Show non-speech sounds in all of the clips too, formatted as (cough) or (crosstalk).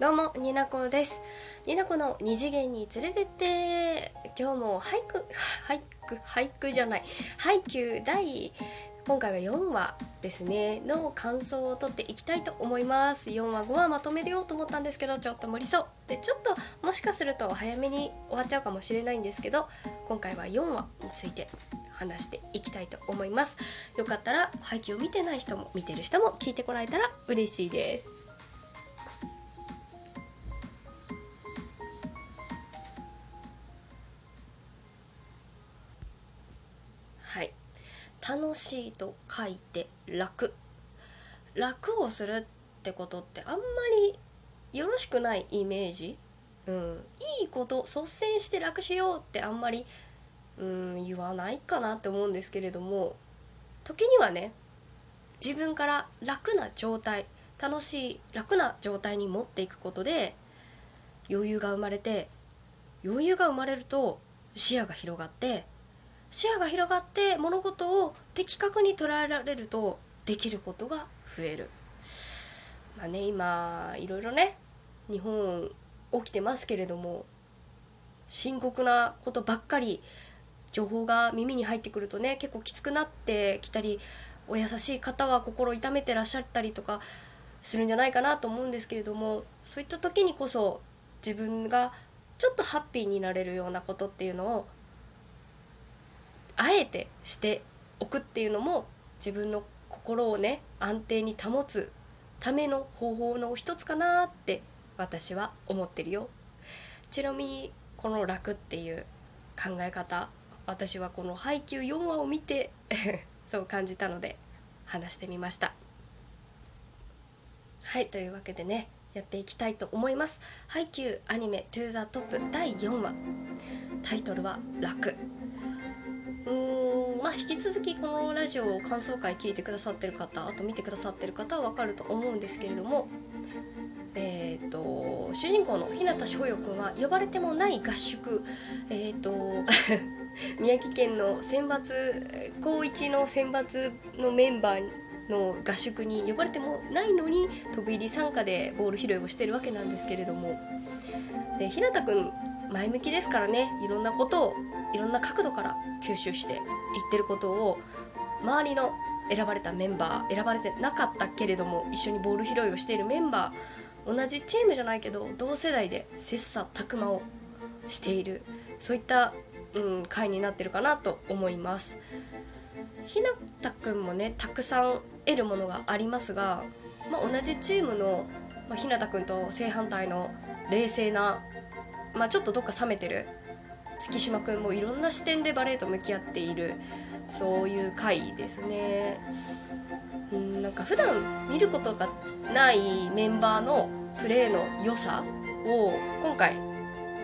どうもになこです。になこの二次元に連れてって。今日も俳句 (laughs) 俳句俳句じゃない。俳句第今回は4話ですね。の感想を取っていきたいと思います。4話5話まとめようと思ったんですけどちょっと無理そう。でちょっともしかすると早めに終わっちゃうかもしれないんですけど今回は4話について話していきたいと思います。よかったら配給を見てない人も見てる人も聞いてこられたら嬉しいです。楽。しいと書いて楽楽をするってことってあんまりよろしくないイメージ。うん。いいこと率先して楽しようってあんまりうん言わないかなって思うんですけれども。時にはね自分から楽な状態楽しい楽な状態に持っていくことで余裕が生まれて余裕が生まれると視野が広がって視野が広がって物事を的確に捉えられるとできることが増える。まあね今いろいろね日本起きてますけれども深刻なことばっかり情報が耳に入ってくるとね結構きつくなってきたりお優しい方は心痛めてらっしゃったりとかするんじゃないかなと思うんですけれどもそういった時にこそ自分がちょっとハッピーになれるようなことっていうのをあえてしておくっていうのも自分の心をね安定に保つための方法の一つかなって私は思ってるよ。ちなみにこの楽っていう考え方私はこの配給4話を見て (laughs) そう感じたので話してみました。はいというわけでねやっていきたいと思います。配給アニメ「To the Top」第4話。タイトルは「楽」引き続きこのラジオを感想会聞いてくださってる方あと見てくださってる方は分かると思うんですけれどもえーと、主人公の日向翔陽君は呼ばれてもない合宿えっ、ー、と宮城県の選抜高1の選抜のメンバーの合宿に呼ばれてもないのに飛び入り参加でボール拾いをしてるわけなんですけれども。で日向くん前向きですからねいろんなことをいろんな角度から吸収していってることを周りの選ばれたメンバー選ばれてなかったけれども一緒にボール拾いをしているメンバー同じチームじゃないけど同世代で切磋琢磨をしているそういったうん、回になってるかなと思います。ひなたくんもねたくさん得るものがありますが、まあ、同じチームの、まあ、ひなたくんと正反対の冷静な、まあ、ちょっとどっか冷めてる。月島くんもいろんな視点でバレエと向き合っている。そういう回ですね。うんなんか普段見ることがないメンバーのプレーの良さを今回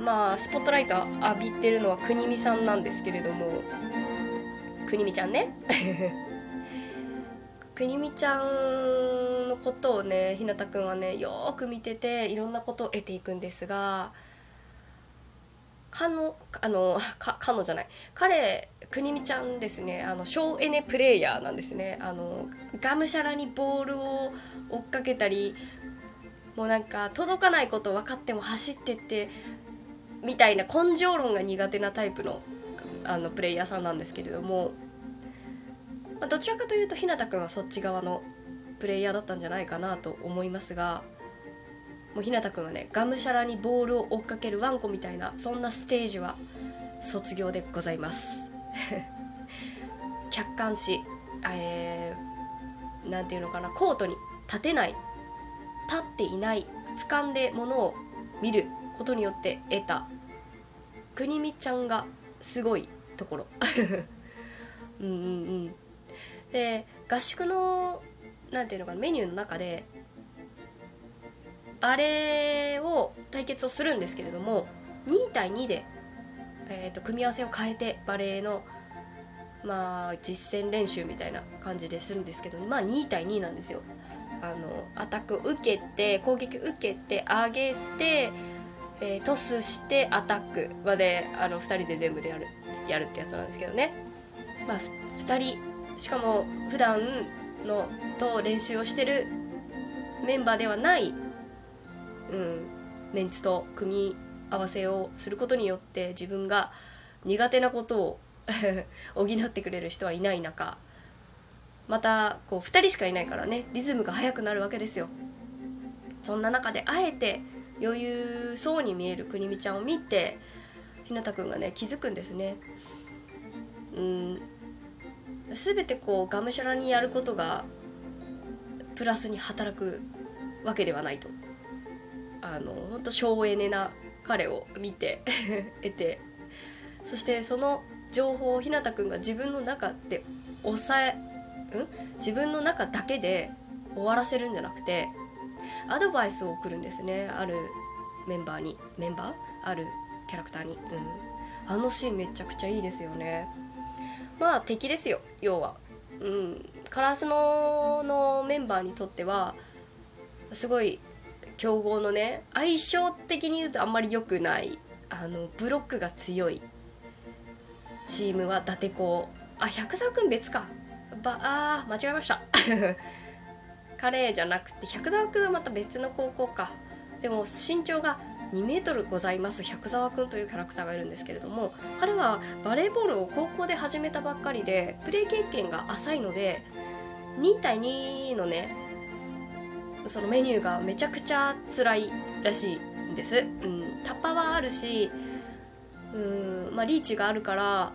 まあスポットライト浴びてるのは国見さんなんですけれども。国見ちゃんね。(laughs) 国見ちゃんのことをねひなたくんはねよく見てていろんなことを得ていくんですが。かのあのかかのじゃない。彼国見ちゃんですね。あの省エネプレイヤーなんですね。あのがむしゃらにボールを追っかけたりもうなんか届かないこと分かっても走ってってみたいな根性論が苦手なタイプのあのプレイヤーさんなんですけれども、まあ、どちらかというと日向くんはそっち側のプレイヤーだったんじゃないかなと思いますが。もう日向くんはねがむしゃらにボールを追っかけるワンコみたいなそんなステージは卒業でございます。(laughs) 客観視えー、なんていうのかなコートに立てない立っていない俯瞰でものを見ることによって得た国見ちゃんがすごいところ。(laughs) うんうんうん。で合宿のなんていうのかなメニューの中でバレエを対決をするんですけれども2対2で、えーと、組み合わせを変えてバレエのまあ実践練習みたいな感じでするんですけどまあ2対2なんですよ。あのアタック受けて攻撃受けて上げてえー、トスしてアタックまであの2人で全部でやるやるってやつなんですけどね。まあ、2人しかも普段のと練習をしてるメンバーではないうん、メンツと組み合わせをすることによって自分が苦手なことを (laughs) 補ってくれる人はいない中またこう2人しかいないからねリズムが速くなるわけですよ。そんな中であえて余裕そうに見えるくにみちゃんを見てひなたくんがね気づくんですね。うん全てこうがむしゃらにやることがプラスに働くわけではないとあの本当省エネな彼を見て (laughs) 得てそしてその情報をひなたくんが自分の中で抑えん？自分の中だけで終わらせるんじゃなくてアドバイスを送るんですねあるメンバーにメンバー？あるキャラクターに、うん、あのシーンめちゃくちゃいいですよね。まあ敵ですよ要は。うん。カラスノのメンバーにとってはすごい強豪のね相性的に言うとあんまり良くないあのブロックが強いチームは伊達校あ百沢くん別か。ばあ間違えました。(laughs) 彼じゃなくて百沢くんはまた別の高校か。でも身長が2メートルございます。百沢くんというキャラクターがいるんですけれども彼はバレーボールを高校で始めたばっかりでプレー経験が浅いので2対2のねそのメニューがめちゃくちゃ辛いらしいんです。うん、タッパはあるしうんまあリーチがあるから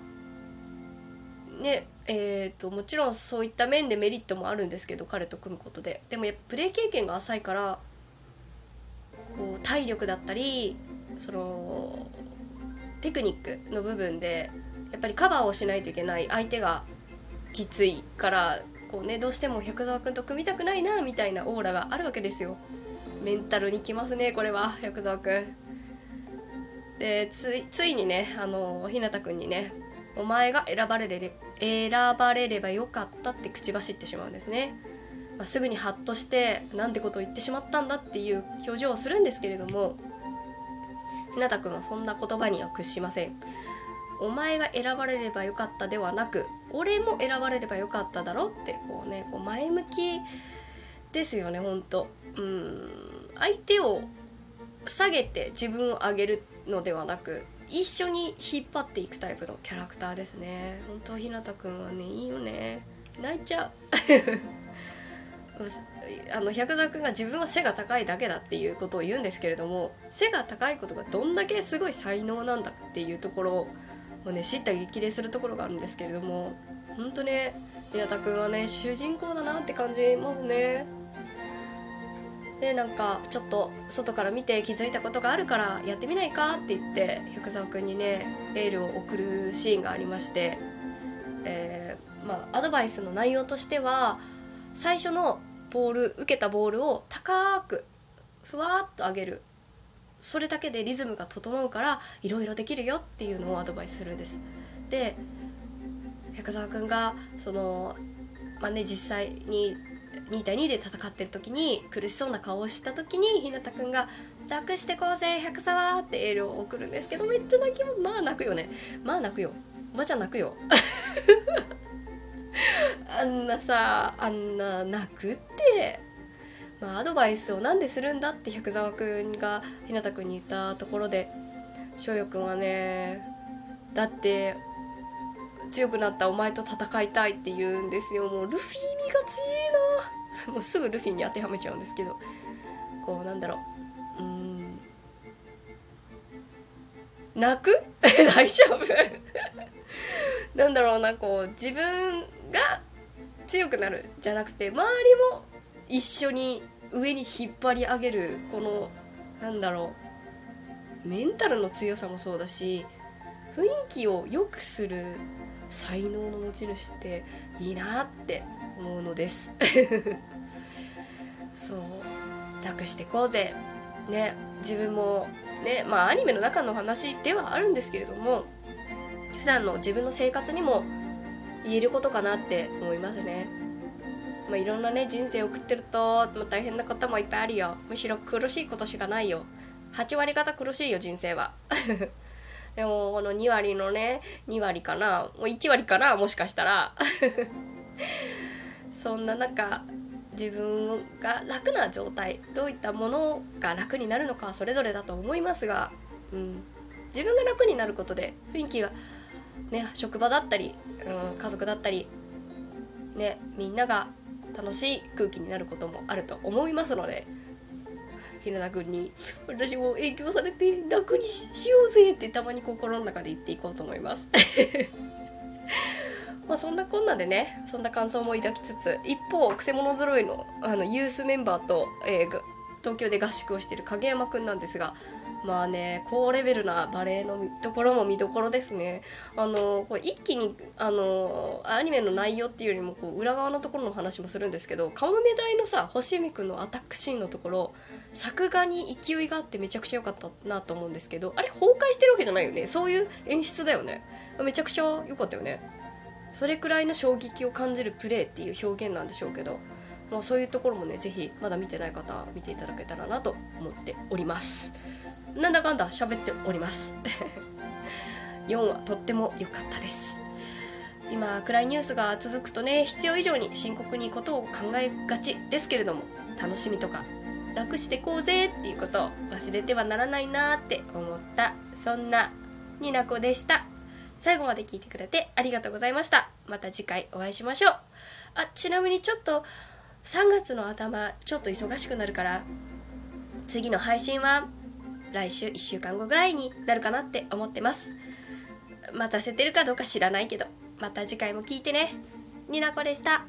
ねえーと、もちろんそういった面でメリットもあるんですけど彼と組むことででもやっぱプレー経験が浅いからこう体力だったりそのテクニックの部分でやっぱりカバーをしないといけない相手がきついからこうねどうしても百沢君と組みたくないなみたいなオーラがあるわけですよ。メンタルにきますねこれは百沢君でついにねあの日向君にねお前が選ばれれ選ばれればよかったって口走ってしまうんですね、まあ、すぐにハッとしてなんてことを言ってしまったんだっていう表情をするんですけれども日向君はそんな言葉には屈しません。お前が選ばれればよかったではなく俺も選ばれればよかっただろってこうねこう前向きですよねほんとうん。相手を下げて自分を上げるのではなく一緒に引っ張っていくタイプのキャラクターですね。本当ひなたくんはねいいよね。泣いちゃう。(laughs) あの百沢くんが自分は背が高いだけだっていうことを言うんですけれども背が高いことがどんだけすごい才能なんだっていうところをね知った激励するところがあるんですけれども本当ね宮田くんはね主人公だなって感じますね。でなんかちょっと外から見て気づいたことがあるからやってみないかって言って百沢くんにねエールを送るシーンがありまして、えー、まあアドバイスの内容としては最初のボール受けたボールを高くふわっと上げる。それだけでリズムが整うからいろいろできるよっていうのをアドバイスするんです。で百沢くんがそのまあね実際に2対2で戦ってる時に苦しそうな顔をした時にひなたくんが「楽してこうぜ百沢」ってエールを送るんですけどめっちゃ泣きもまあ泣くよね。まあ泣くよ。まあじゃ泣くよ。(laughs) あんなさあんな泣くってまあアドバイスをなんでするんだって百沢くんがひなたくんに言ったところで翔陽くんはねだって強くなったお前と戦いたいって言うんですよ。もうルフィ味が強いな。(laughs) もうすぐルフィに当てはめちゃうんですけど。こうなんだろう。うん。泣く？(laughs) 大丈夫？(laughs) なんだろうなこう自分が強くなるじゃなくて周りも一緒に上に引っ張り上げるこのなんだろうメンタルの強さもそうだし雰囲気を良くする才能の持ち主っていいなって思うのです。(laughs) そう。楽してこうぜ。ね。自分もね。まあアニメの中の話ではあるんですけれども普段の自分の生活にも言えることかなって思いますね。まあ、いろんなね人生送ってると、まあ、大変なこともいっぱいあるよ。むしろ苦しいことしかないよ。8割方苦しいよ人生は。(laughs) でもこの2割のね2割かな。もう1割かなもしかしたら。(laughs) そんな中自分が楽な状態どういったものが楽になるのかはそれぞれだと思いますが、うん、自分が楽になることで雰囲気がね職場だったり、うん、家族だったりねみんなが楽しい空気になることもあると思いますので平田君に「私も影響されて楽にしようぜ」ってたまに心の中で言っていこうと思います。(laughs) まあそんなこんなでねそんな感想も抱きつつ一方くせ者揃いのあのユースメンバーと、えー、東京で合宿をしている影山くんなんですがまあね高レベルなバレエのところも見どころですね。あのこれ一気にあのアニメの内容っていうよりもこう裏側のところの話もするんですけどカモメ大のさ星海くんのアタックシーンのところ作画に勢いがあってめちゃくちゃ良かったなと思うんですけどあれ崩壊してるわけじゃないよね。そういう演出だよね。めちゃくちゃ良かったよね。それくらいの衝撃を感じるプレーっていう表現なんでしょうけど。まあ、そういうところもね是非まだ見てない方は見ていただけたらなと思っております。なんだかんだ喋っております。(laughs) 4はとっても良かったです。今暗いニュースが続くとね必要以上に深刻にことを考えがちですけれども楽しみとか楽してこうぜっていうことを忘れてはならないなって思ったそんなになこでした。最後まで聞いてくれてありがとうございました。また次回お会いしましょう。あちなみにちょっと3月の頭ちょっと忙しくなるから次の配信は来週1週間後ぐらいになるかなって思ってます。待たせてるかどうか知らないけどまた次回も聞いてね。になこでした。